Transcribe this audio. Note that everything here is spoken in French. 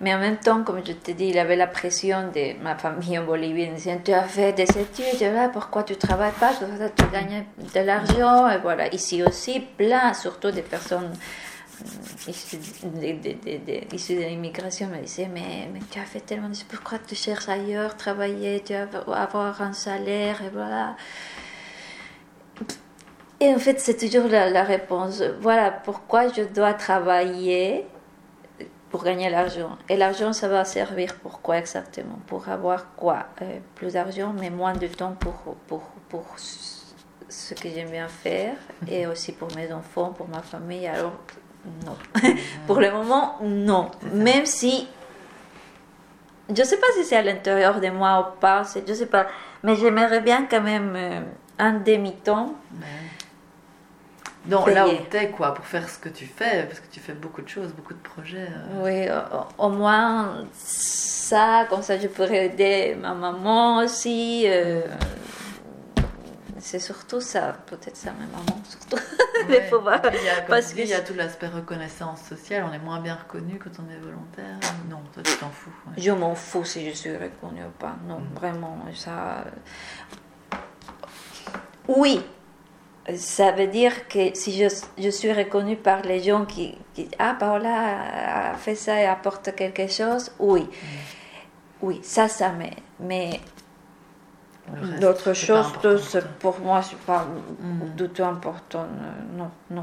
Mais en même temps, comme je te dis, il avait la pression de ma famille en Bolivie en disant Tu as fait des études, là, pourquoi tu ne travailles pas Tu gagnes de l'argent. Et voilà, ici aussi, plein, surtout des personnes issues de, de, l'immigration me disaient mais, mais tu as fait tellement de pourquoi tu cherches ailleurs, travailler, tu vas avoir un salaire, et voilà. Et en fait, c'est toujours la, la, réponse. Voilà pourquoi je dois travailler pour gagner l'argent. Et l'argent, ça va servir pour quoi exactement? Pour avoir quoi? Euh, Plus d'argent, mais moins de temps pour, pour, pour ce que j'aime bien faire et aussi pour mes enfants, pour ma famille. Alors, non. pour le moment, non. Même si je ne sais pas si c'est à l'intérieur de moi ou pas, je ne sais pas, mais j'aimerais bien quand même euh, un demi-temps. Non, là où t'es, quoi, pour faire ce que tu fais, parce que tu fais beaucoup de choses, beaucoup de projets. Euh. Oui, au, moins ça, comme ça je pourrais aider ma maman aussi. Euh, c'est surtout ça, peut-être ça, ma maman, surtout. Mais faut voir. Il y a, parce qu'il y a tout l'aspect reconnaissance sociale, on est moins bien reconnu quand on est volontaire. Non, toi tu t'en fous. Je m'en fous si je suis reconnue ou pas. Non, mm. vraiment, ça. Oui, ça veut dire que si je, je, suis reconnue par les gens qui, qui Ah, Paola a fait ça et apporte quelque chose, oui. Mm. Oui, ça, ça m'aide. Mais d'autres choses, pour moi, c'est pas mm. du tout important. Non, non.